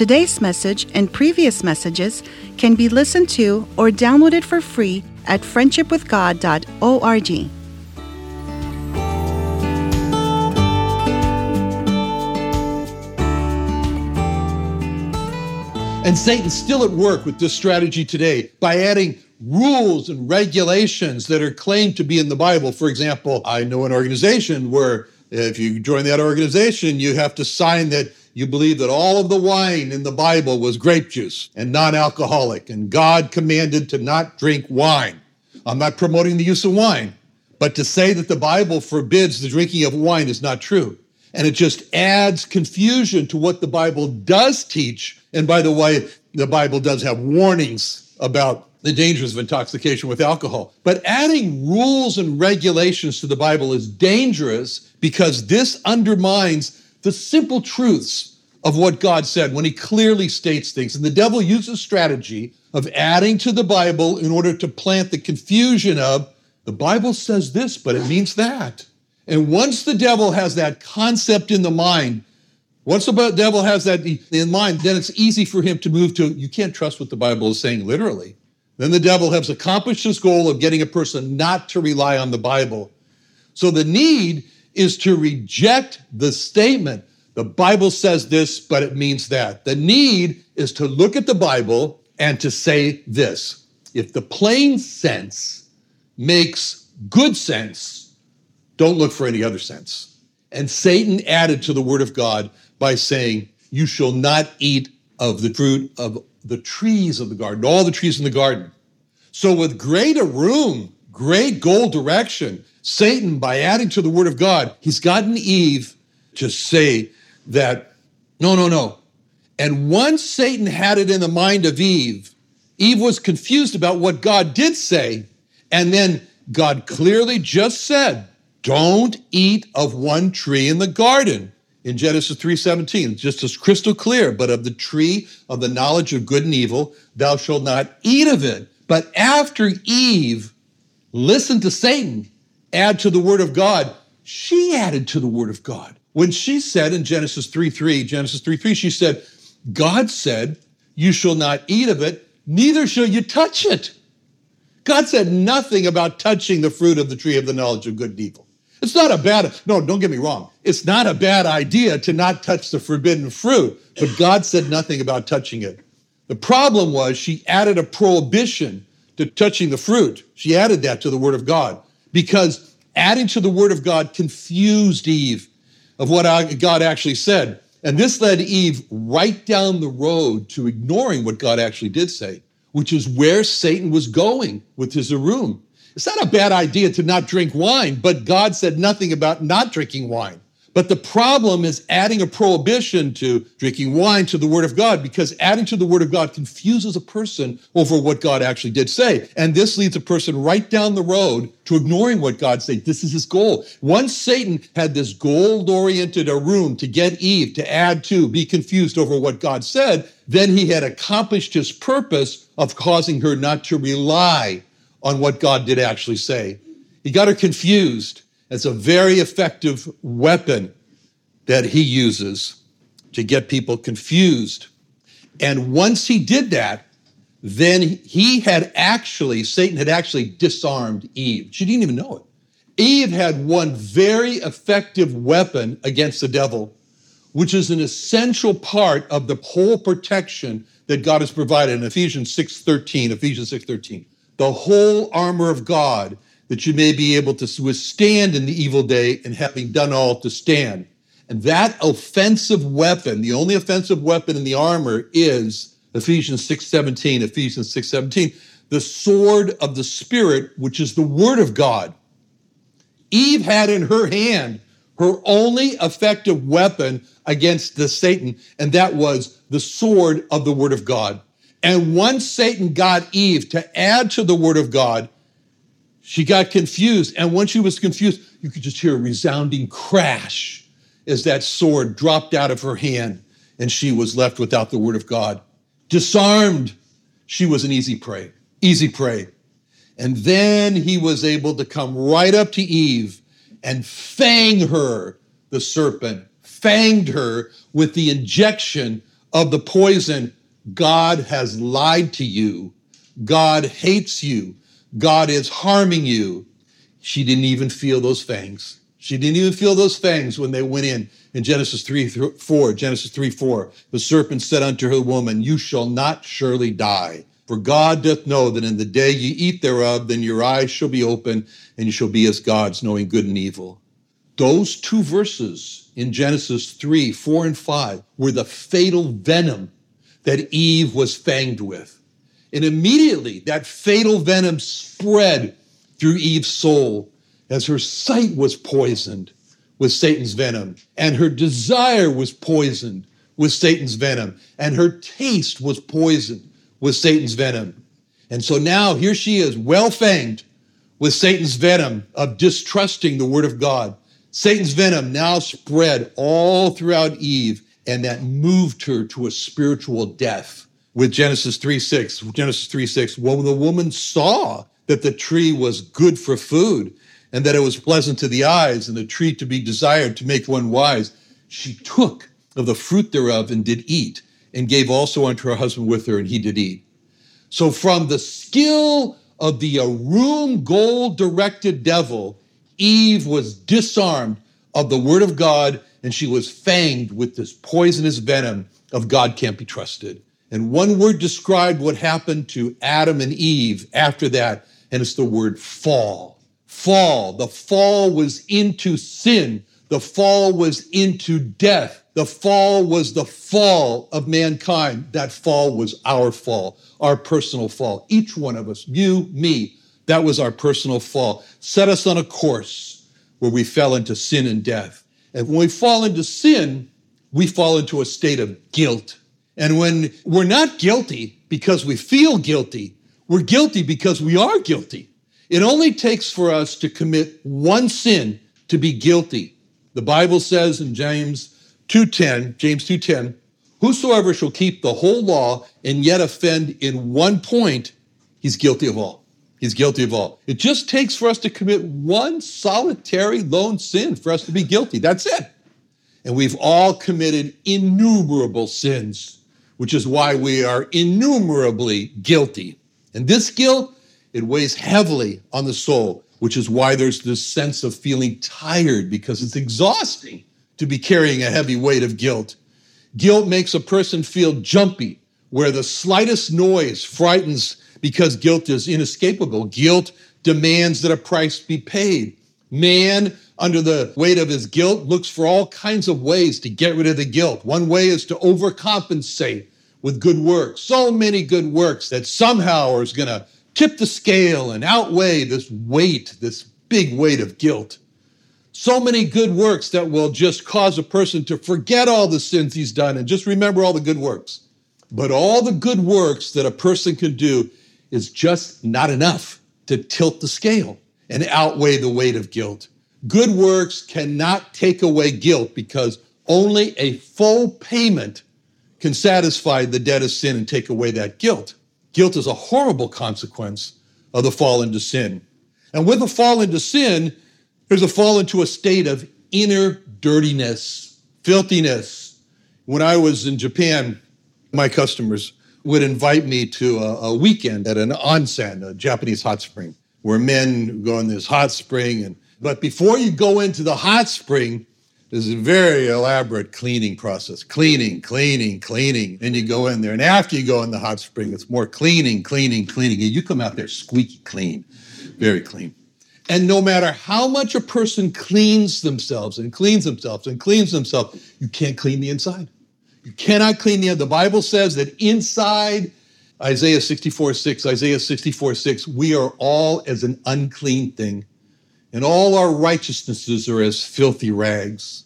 Today's message and previous messages can be listened to or downloaded for free at friendshipwithgod.org. And Satan's still at work with this strategy today by adding rules and regulations that are claimed to be in the Bible. For example, I know an organization where if you join that organization, you have to sign that you believe that all of the wine in the Bible was grape juice and non alcoholic, and God commanded to not drink wine. I'm not promoting the use of wine, but to say that the Bible forbids the drinking of wine is not true. And it just adds confusion to what the Bible does teach. And by the way, the Bible does have warnings about the dangers of intoxication with alcohol. But adding rules and regulations to the Bible is dangerous because this undermines the simple truths of what God said when he clearly states things. And the devil uses strategy of adding to the Bible in order to plant the confusion of the Bible says this, but it means that. And once the devil has that concept in the mind, once the devil has that in mind, then it's easy for him to move to you can't trust what the Bible is saying literally. Then the devil has accomplished his goal of getting a person not to rely on the Bible. So the need is to reject the statement the Bible says this, but it means that. The need is to look at the Bible and to say this if the plain sense makes good sense, don't look for any other sense. And Satan added to the word of God by saying, You shall not eat of the fruit of the trees of the garden, all the trees in the garden. So, with greater room, great goal direction, Satan, by adding to the word of God, he's gotten Eve to say that, no, no, no. And once Satan had it in the mind of Eve, Eve was confused about what God did say. And then God clearly just said, don't eat of one tree in the garden in Genesis 3:17 just as crystal clear but of the tree of the knowledge of good and evil thou shalt not eat of it but after Eve listened to Satan add to the word of God she added to the word of God when she said in Genesis 3 3, Genesis 3 3, she said, God said, You shall not eat of it, neither shall you touch it. God said nothing about touching the fruit of the tree of the knowledge of good and evil. It's not a bad, no, don't get me wrong. It's not a bad idea to not touch the forbidden fruit, but God said nothing about touching it. The problem was she added a prohibition to touching the fruit. She added that to the word of God because adding to the word of God confused Eve of what God actually said. And this led Eve right down the road to ignoring what God actually did say, which is where Satan was going with his Arum. It's not a bad idea to not drink wine, but God said nothing about not drinking wine. But the problem is adding a prohibition to drinking wine to the Word of God because adding to the Word of God confuses a person over what God actually did say. And this leads a person right down the road to ignoring what God said. This is his goal. Once Satan had this goal oriented room to get Eve to add to, be confused over what God said, then he had accomplished his purpose of causing her not to rely on what God did actually say. He got her confused. It's a very effective weapon that he uses to get people confused. And once he did that, then he had actually, Satan had actually disarmed Eve. She didn't even know it. Eve had one very effective weapon against the devil, which is an essential part of the whole protection that God has provided in Ephesians 6:13, Ephesians 6:13. The whole armor of God that you may be able to withstand in the evil day and having done all to stand. And that offensive weapon, the only offensive weapon in the armor is Ephesians 6:17, Ephesians 6:17, the sword of the spirit, which is the word of God. Eve had in her hand her only effective weapon against the Satan, and that was the sword of the word of God. And once Satan got Eve to add to the word of God, she got confused. And when she was confused, you could just hear a resounding crash as that sword dropped out of her hand and she was left without the word of God. Disarmed, she was an easy prey, easy prey. And then he was able to come right up to Eve and fang her, the serpent, fanged her with the injection of the poison. God has lied to you. God hates you. God is harming you. She didn't even feel those fangs. She didn't even feel those fangs when they went in in Genesis 3 4. Genesis 3 4. The serpent said unto her woman, You shall not surely die. For God doth know that in the day ye eat thereof, then your eyes shall be open, and you shall be as gods, knowing good and evil. Those two verses in Genesis 3 4 and 5 were the fatal venom that Eve was fanged with. And immediately that fatal venom spread through Eve's soul as her sight was poisoned with Satan's venom, and her desire was poisoned with Satan's venom, and her taste was poisoned with Satan's venom. And so now here she is, well fanged with Satan's venom of distrusting the word of God. Satan's venom now spread all throughout Eve, and that moved her to a spiritual death. With Genesis 3 6, Genesis 3 6, when the woman saw that the tree was good for food and that it was pleasant to the eyes and a tree to be desired to make one wise, she took of the fruit thereof and did eat, and gave also unto her husband with her, and he did eat. So, from the skill of the Arum gold directed devil, Eve was disarmed of the word of God, and she was fanged with this poisonous venom of God can't be trusted. And one word described what happened to Adam and Eve after that, and it's the word fall fall. The fall was into sin. The fall was into death. The fall was the fall of mankind. That fall was our fall, our personal fall. Each one of us, you, me, that was our personal fall. Set us on a course where we fell into sin and death. And when we fall into sin, we fall into a state of guilt. And when we're not guilty because we feel guilty, we're guilty because we are guilty. It only takes for us to commit one sin to be guilty. The Bible says in James 2:10, James 2:10, whosoever shall keep the whole law and yet offend in one point, he's guilty of all. He's guilty of all. It just takes for us to commit one solitary lone sin for us to be guilty. That's it. And we've all committed innumerable sins, which is why we are innumerably guilty. And this guilt it weighs heavily on the soul, which is why there's this sense of feeling tired because it's exhausting to be carrying a heavy weight of guilt. Guilt makes a person feel jumpy, where the slightest noise frightens because guilt is inescapable. Guilt demands that a price be paid. Man, under the weight of his guilt, looks for all kinds of ways to get rid of the guilt. One way is to overcompensate with good works. So many good works that somehow is going to tip the scale and outweigh this weight, this big weight of guilt. So many good works that will just cause a person to forget all the sins he's done and just remember all the good works. But all the good works that a person can do is just not enough to tilt the scale and outweigh the weight of guilt. Good works cannot take away guilt because only a full payment can satisfy the debt of sin and take away that guilt. Guilt is a horrible consequence of the fall into sin. And with the fall into sin, there's a fall into a state of inner dirtiness, filthiness. When I was in Japan, my customers would invite me to a, a weekend at an onsen, a Japanese hot spring, where men go in this hot spring. And but before you go into the hot spring, there's a very elaborate cleaning process. Cleaning, cleaning, cleaning. And you go in there. And after you go in the hot spring, it's more cleaning, cleaning, cleaning. And you come out there squeaky clean, very clean. And no matter how much a person cleans themselves and cleans themselves and cleans themselves, you can't clean the inside. You cannot clean the The Bible says that inside, Isaiah 64 6, Isaiah 64 6, we are all as an unclean thing, and all our righteousnesses are as filthy rags.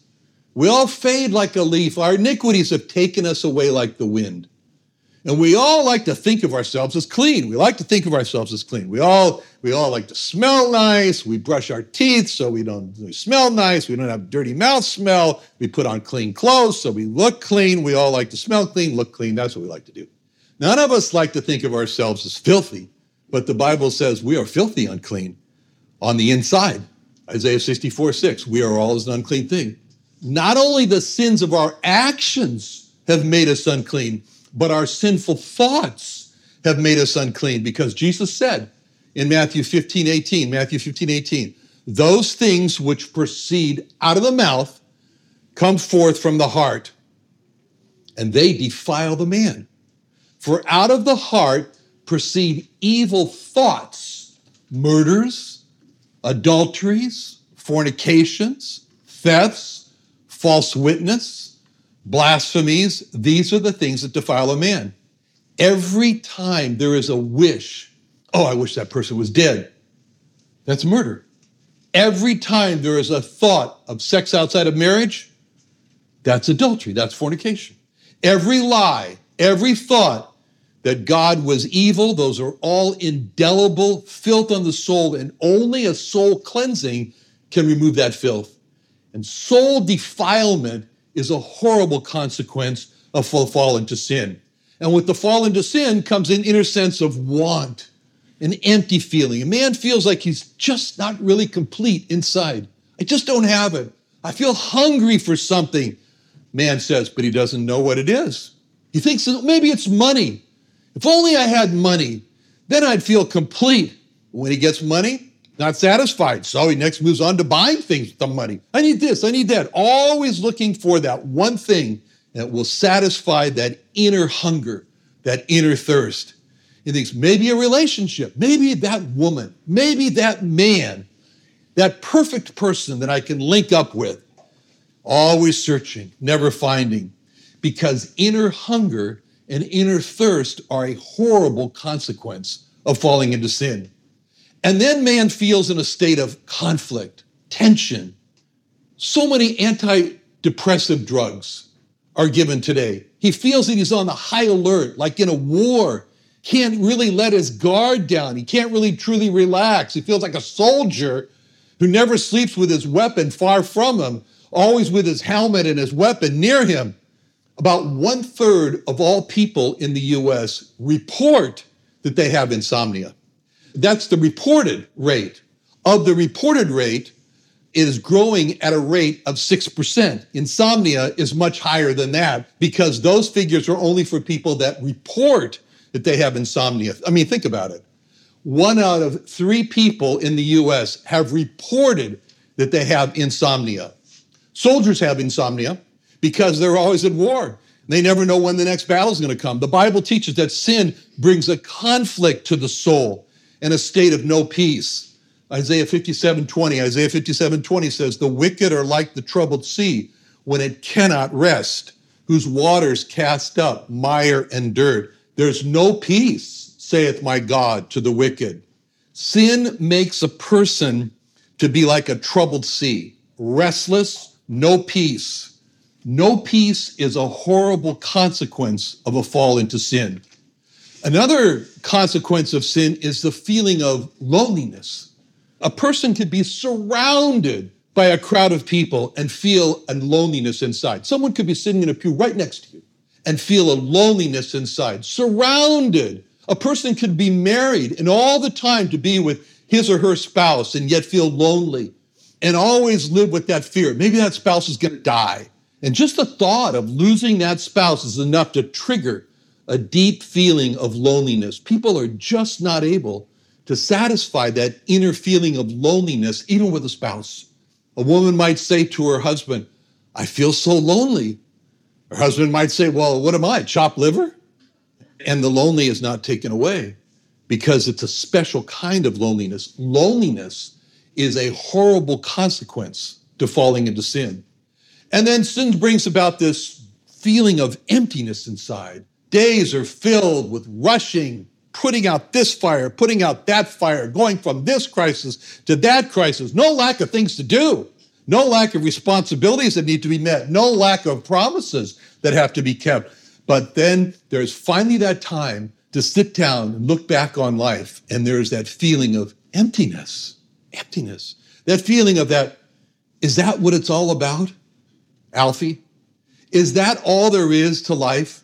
We all fade like a leaf. Our iniquities have taken us away like the wind. And we all like to think of ourselves as clean. We like to think of ourselves as clean. We all we all like to smell nice. We brush our teeth so we don't we smell nice. We don't have dirty mouth smell. We put on clean clothes so we look clean. We all like to smell clean, look clean. That's what we like to do. None of us like to think of ourselves as filthy, but the Bible says we are filthy unclean on the inside. Isaiah 64, 6. We are all as an unclean thing. Not only the sins of our actions have made us unclean, but our sinful thoughts have made us unclean because Jesus said in Matthew 15, 18, Matthew 15, 18, those things which proceed out of the mouth come forth from the heart, and they defile the man. For out of the heart proceed evil thoughts, murders, adulteries, fornications, thefts, false witness blasphemies, these are the things that defile a man. Every time there is a wish, oh, I wish that person was dead, that's murder. Every time there is a thought of sex outside of marriage, that's adultery, that's fornication. Every lie, every thought that God was evil, those are all indelible filth on the soul, and only a soul cleansing can remove that filth. And soul defilement is a horrible consequence of fall into sin. And with the fall into sin comes an inner sense of want, an empty feeling. A man feels like he's just not really complete inside. I just don't have it. I feel hungry for something, man says, but he doesn't know what it is. He thinks maybe it's money. If only I had money, then I'd feel complete. When he gets money, not satisfied. So he next moves on to buying things with the money. I need this, I need that. Always looking for that one thing that will satisfy that inner hunger, that inner thirst. He thinks maybe a relationship, maybe that woman, maybe that man, that perfect person that I can link up with. Always searching, never finding, because inner hunger and inner thirst are a horrible consequence of falling into sin. And then man feels in a state of conflict, tension. So many antidepressive drugs are given today. He feels that he's on the high alert, like in a war. Can't really let his guard down. He can't really truly relax. He feels like a soldier who never sleeps with his weapon far from him, always with his helmet and his weapon near him. About one third of all people in the US report that they have insomnia. That's the reported rate. Of the reported rate, it is growing at a rate of 6%. Insomnia is much higher than that because those figures are only for people that report that they have insomnia. I mean, think about it. One out of three people in the US have reported that they have insomnia. Soldiers have insomnia because they're always at war. They never know when the next battle is going to come. The Bible teaches that sin brings a conflict to the soul and a state of no peace. Isaiah 57 20. Isaiah 57 20 says, The wicked are like the troubled sea when it cannot rest, whose waters cast up mire and dirt. There's no peace, saith my God, to the wicked. Sin makes a person to be like a troubled sea, restless, no peace. No peace is a horrible consequence of a fall into sin. Another consequence of sin is the feeling of loneliness. A person could be surrounded by a crowd of people and feel a loneliness inside. Someone could be sitting in a pew right next to you and feel a loneliness inside, surrounded. A person could be married and all the time to be with his or her spouse and yet feel lonely and always live with that fear. Maybe that spouse is going to die. And just the thought of losing that spouse is enough to trigger a deep feeling of loneliness. People are just not able to satisfy that inner feeling of loneliness, even with a spouse. A woman might say to her husband, I feel so lonely. Her husband might say, Well, what am I, chopped liver? And the lonely is not taken away because it's a special kind of loneliness. Loneliness is a horrible consequence to falling into sin. And then sin brings about this feeling of emptiness inside. Days are filled with rushing, putting out this fire, putting out that fire, going from this crisis to that crisis. No lack of things to do, no lack of responsibilities that need to be met, no lack of promises that have to be kept. But then there's finally that time to sit down and look back on life, and there's that feeling of emptiness, emptiness. That feeling of that, is that what it's all about, Alfie? Is that all there is to life?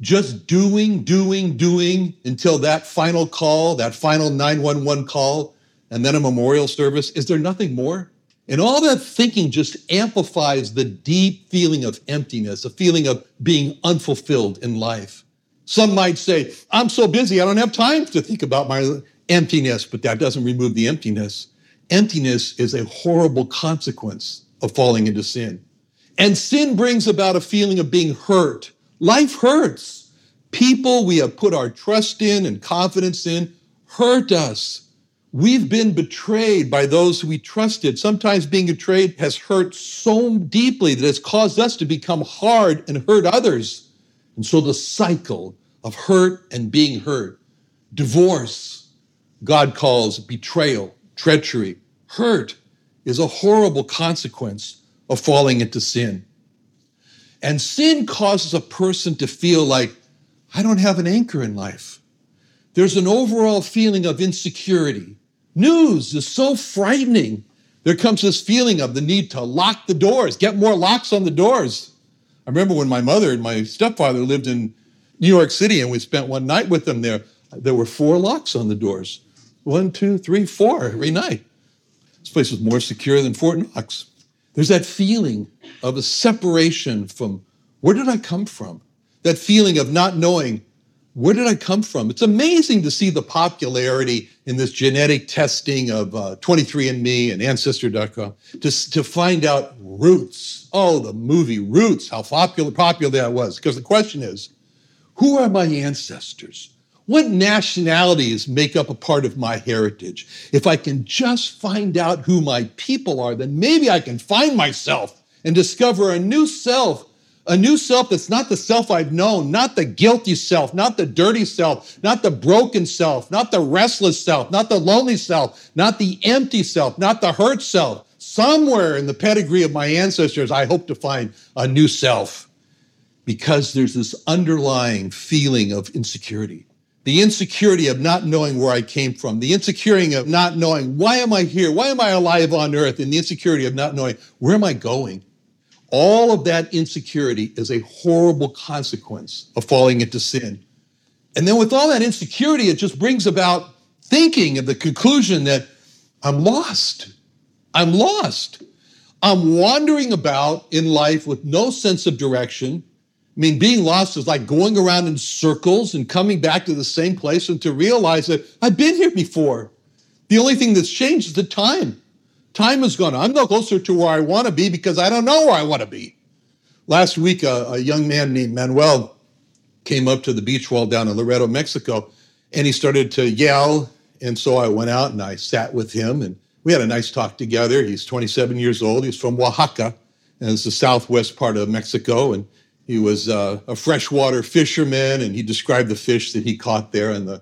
Just doing, doing, doing until that final call, that final 911 call, and then a memorial service? Is there nothing more? And all that thinking just amplifies the deep feeling of emptiness, a feeling of being unfulfilled in life. Some might say, I'm so busy, I don't have time to think about my emptiness, but that doesn't remove the emptiness. Emptiness is a horrible consequence of falling into sin. And sin brings about a feeling of being hurt. Life hurts. People we have put our trust in and confidence in hurt us. We've been betrayed by those we trusted. Sometimes being betrayed has hurt so deeply that it's caused us to become hard and hurt others. And so the cycle of hurt and being hurt, divorce, God calls betrayal, treachery, hurt is a horrible consequence of falling into sin. And sin causes a person to feel like, I don't have an anchor in life. There's an overall feeling of insecurity. News is so frightening. There comes this feeling of the need to lock the doors, get more locks on the doors. I remember when my mother and my stepfather lived in New York City and we spent one night with them there. There were four locks on the doors one, two, three, four every night. This place was more secure than Fort Knox. There's that feeling of a separation from where did I come from? That feeling of not knowing where did I come from? It's amazing to see the popularity in this genetic testing of uh, 23andMe and Ancestry.com to, to find out roots. Oh, the movie Roots, how popular, popular that was. Because the question is, who are my ancestors? What nationalities make up a part of my heritage? If I can just find out who my people are, then maybe I can find myself and discover a new self a new self that's not the self I've known, not the guilty self, not the dirty self, not the broken self, not the restless self, not the lonely self, not the empty self, not the hurt self. Somewhere in the pedigree of my ancestors, I hope to find a new self because there's this underlying feeling of insecurity. The insecurity of not knowing where I came from, the insecurity of not knowing why am I here? Why am I alive on earth? And the insecurity of not knowing where am I going? All of that insecurity is a horrible consequence of falling into sin. And then with all that insecurity, it just brings about thinking of the conclusion that I'm lost. I'm lost. I'm wandering about in life with no sense of direction. I mean, being lost is like going around in circles and coming back to the same place and to realize that I've been here before. The only thing that's changed is the time. Time is gone. I'm no closer to where I want to be because I don't know where I want to be. Last week, a, a young man named Manuel came up to the beach wall down in Loreto, Mexico, and he started to yell. And so I went out and I sat with him and we had a nice talk together. He's 27 years old. He's from Oaxaca, and it's the southwest part of Mexico. And he was uh, a freshwater fisherman, and he described the fish that he caught there in the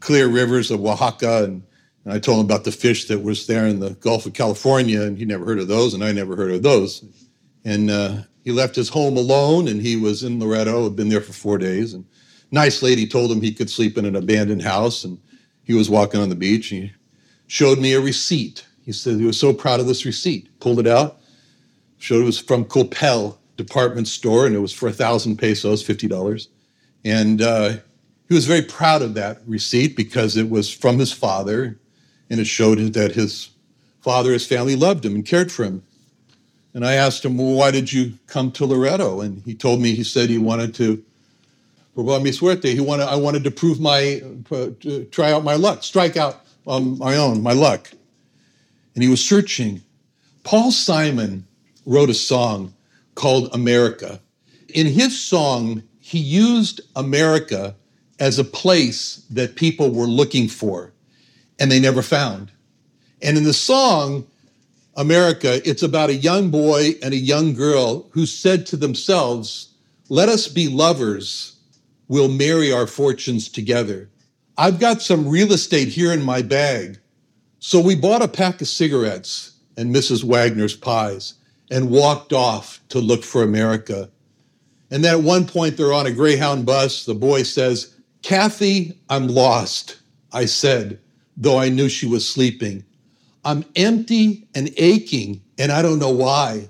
clear rivers of Oaxaca. And and I told him about the fish that was there in the Gulf of California, and he never heard of those, and I never heard of those. And uh, he left his home alone, and he was in Loreto, had been there for four days. And nice lady told him he could sleep in an abandoned house, and he was walking on the beach. And he showed me a receipt. He said he was so proud of this receipt. Pulled it out, showed it was from Coppel department store, and it was for a thousand pesos, fifty dollars. And uh, he was very proud of that receipt because it was from his father and it showed that his father, his family loved him and cared for him. And I asked him, well, why did you come to Loreto?" And he told me, he said he wanted to, probar mi suerte. He wanted, I wanted to prove my, uh, to try out my luck, strike out on my own, my luck. And he was searching. Paul Simon wrote a song called America. In his song, he used America as a place that people were looking for and they never found. And in the song, America, it's about a young boy and a young girl who said to themselves, Let us be lovers. We'll marry our fortunes together. I've got some real estate here in my bag. So we bought a pack of cigarettes and Mrs. Wagner's pies and walked off to look for America. And then at one point, they're on a Greyhound bus. The boy says, Kathy, I'm lost. I said, though I knew she was sleeping. I'm empty and aching, and I don't know why.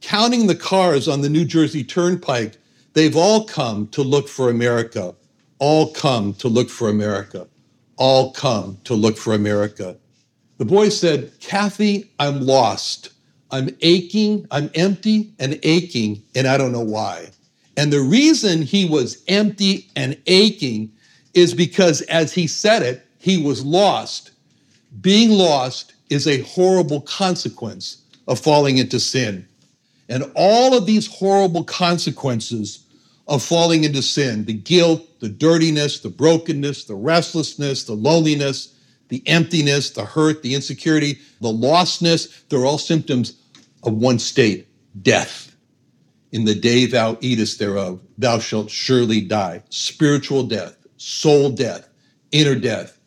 Counting the cars on the New Jersey Turnpike, they've all come to look for America. All come to look for America. All come to look for America. The boy said, Kathy, I'm lost. I'm aching, I'm empty and aching, and I don't know why. And the reason he was empty and aching is because, as he said it, he was lost. Being lost is a horrible consequence of falling into sin. And all of these horrible consequences of falling into sin the guilt, the dirtiness, the brokenness, the restlessness, the loneliness, the emptiness, the hurt, the insecurity, the lostness they're all symptoms of one state death. In the day thou eatest thereof, thou shalt surely die. Spiritual death, soul death, inner death,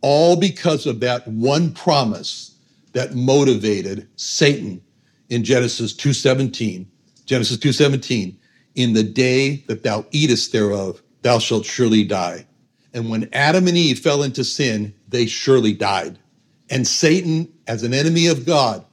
all because of that one promise that motivated Satan in Genesis 2:17. Genesis 2:17, in the day that thou eatest thereof, thou shalt surely die. And when Adam and Eve fell into sin, they surely died. And Satan, as an enemy of God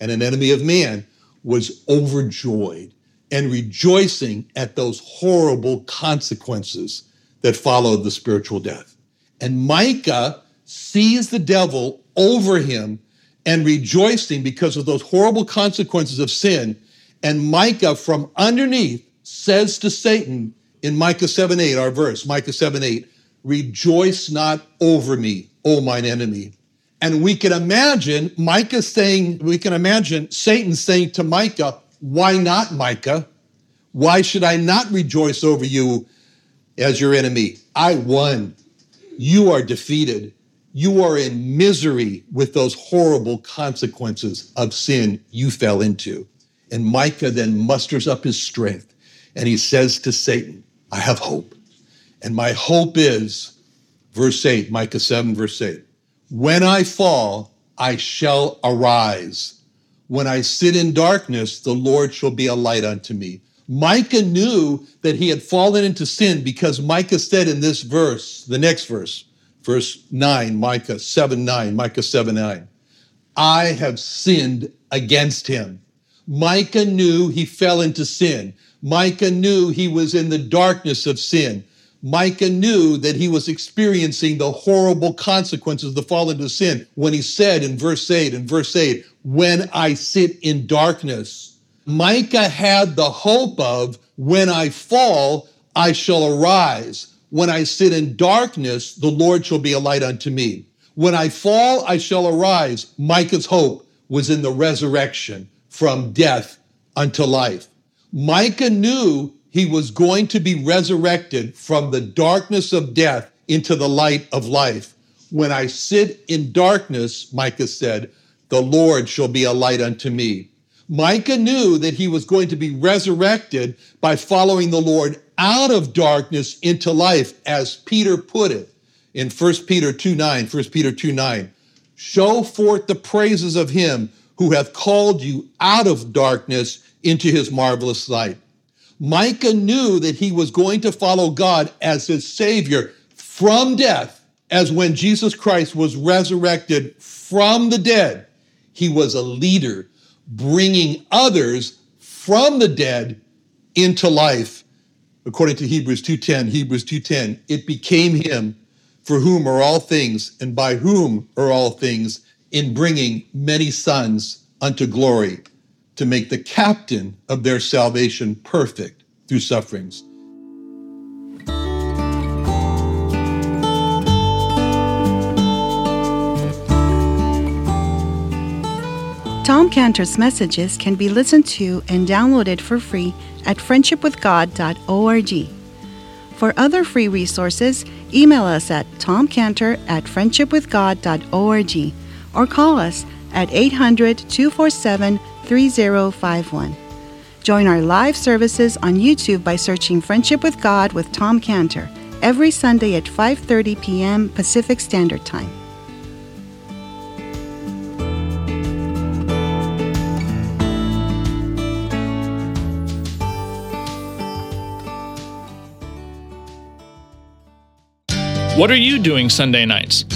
and an enemy of man, was overjoyed and rejoicing at those horrible consequences that followed the spiritual death. And Micah sees the devil over him and rejoicing because of those horrible consequences of sin. And Micah from underneath says to Satan in Micah 7 8, our verse, Micah 7 8, rejoice not over me, O mine enemy. And we can imagine Micah saying, we can imagine Satan saying to Micah, why not, Micah? Why should I not rejoice over you as your enemy? I won. You are defeated. You are in misery with those horrible consequences of sin you fell into. And Micah then musters up his strength and he says to Satan, I have hope. And my hope is, verse 8, Micah 7, verse 8, when I fall, I shall arise when I sit in darkness, the Lord shall be a light unto me. Micah knew that he had fallen into sin because Micah said in this verse, the next verse, verse 9, Micah 7 9, Micah 7 9, I have sinned against him. Micah knew he fell into sin. Micah knew he was in the darkness of sin. Micah knew that he was experiencing the horrible consequences of the fall into sin when he said in verse 8, in verse 8, when I sit in darkness. Micah had the hope of when I fall, I shall arise. When I sit in darkness, the Lord shall be a light unto me. When I fall, I shall arise. Micah's hope was in the resurrection from death unto life. Micah knew he was going to be resurrected from the darkness of death into the light of life. When I sit in darkness, Micah said, the Lord shall be a light unto me. Micah knew that he was going to be resurrected by following the Lord out of darkness into life, as Peter put it in 1 Peter 2 9. 1 Peter 2 9. Show forth the praises of him who hath called you out of darkness into his marvelous light. Micah knew that he was going to follow God as his Savior from death, as when Jesus Christ was resurrected from the dead he was a leader, bringing others from the dead into life. According to Hebrews 2:10, Hebrews 2:10, it became him for whom are all things and by whom are all things in bringing many sons unto glory to make the captain of their salvation perfect through sufferings. Tom Cantor's messages can be listened to and downloaded for free at friendshipwithgod.org. For other free resources, email us at tomcantor at friendshipwithgod.org or call us at 800 247 3051. Join our live services on YouTube by searching Friendship with God with Tom Cantor every Sunday at 5:30 p.m. Pacific Standard Time. What are you doing Sunday nights?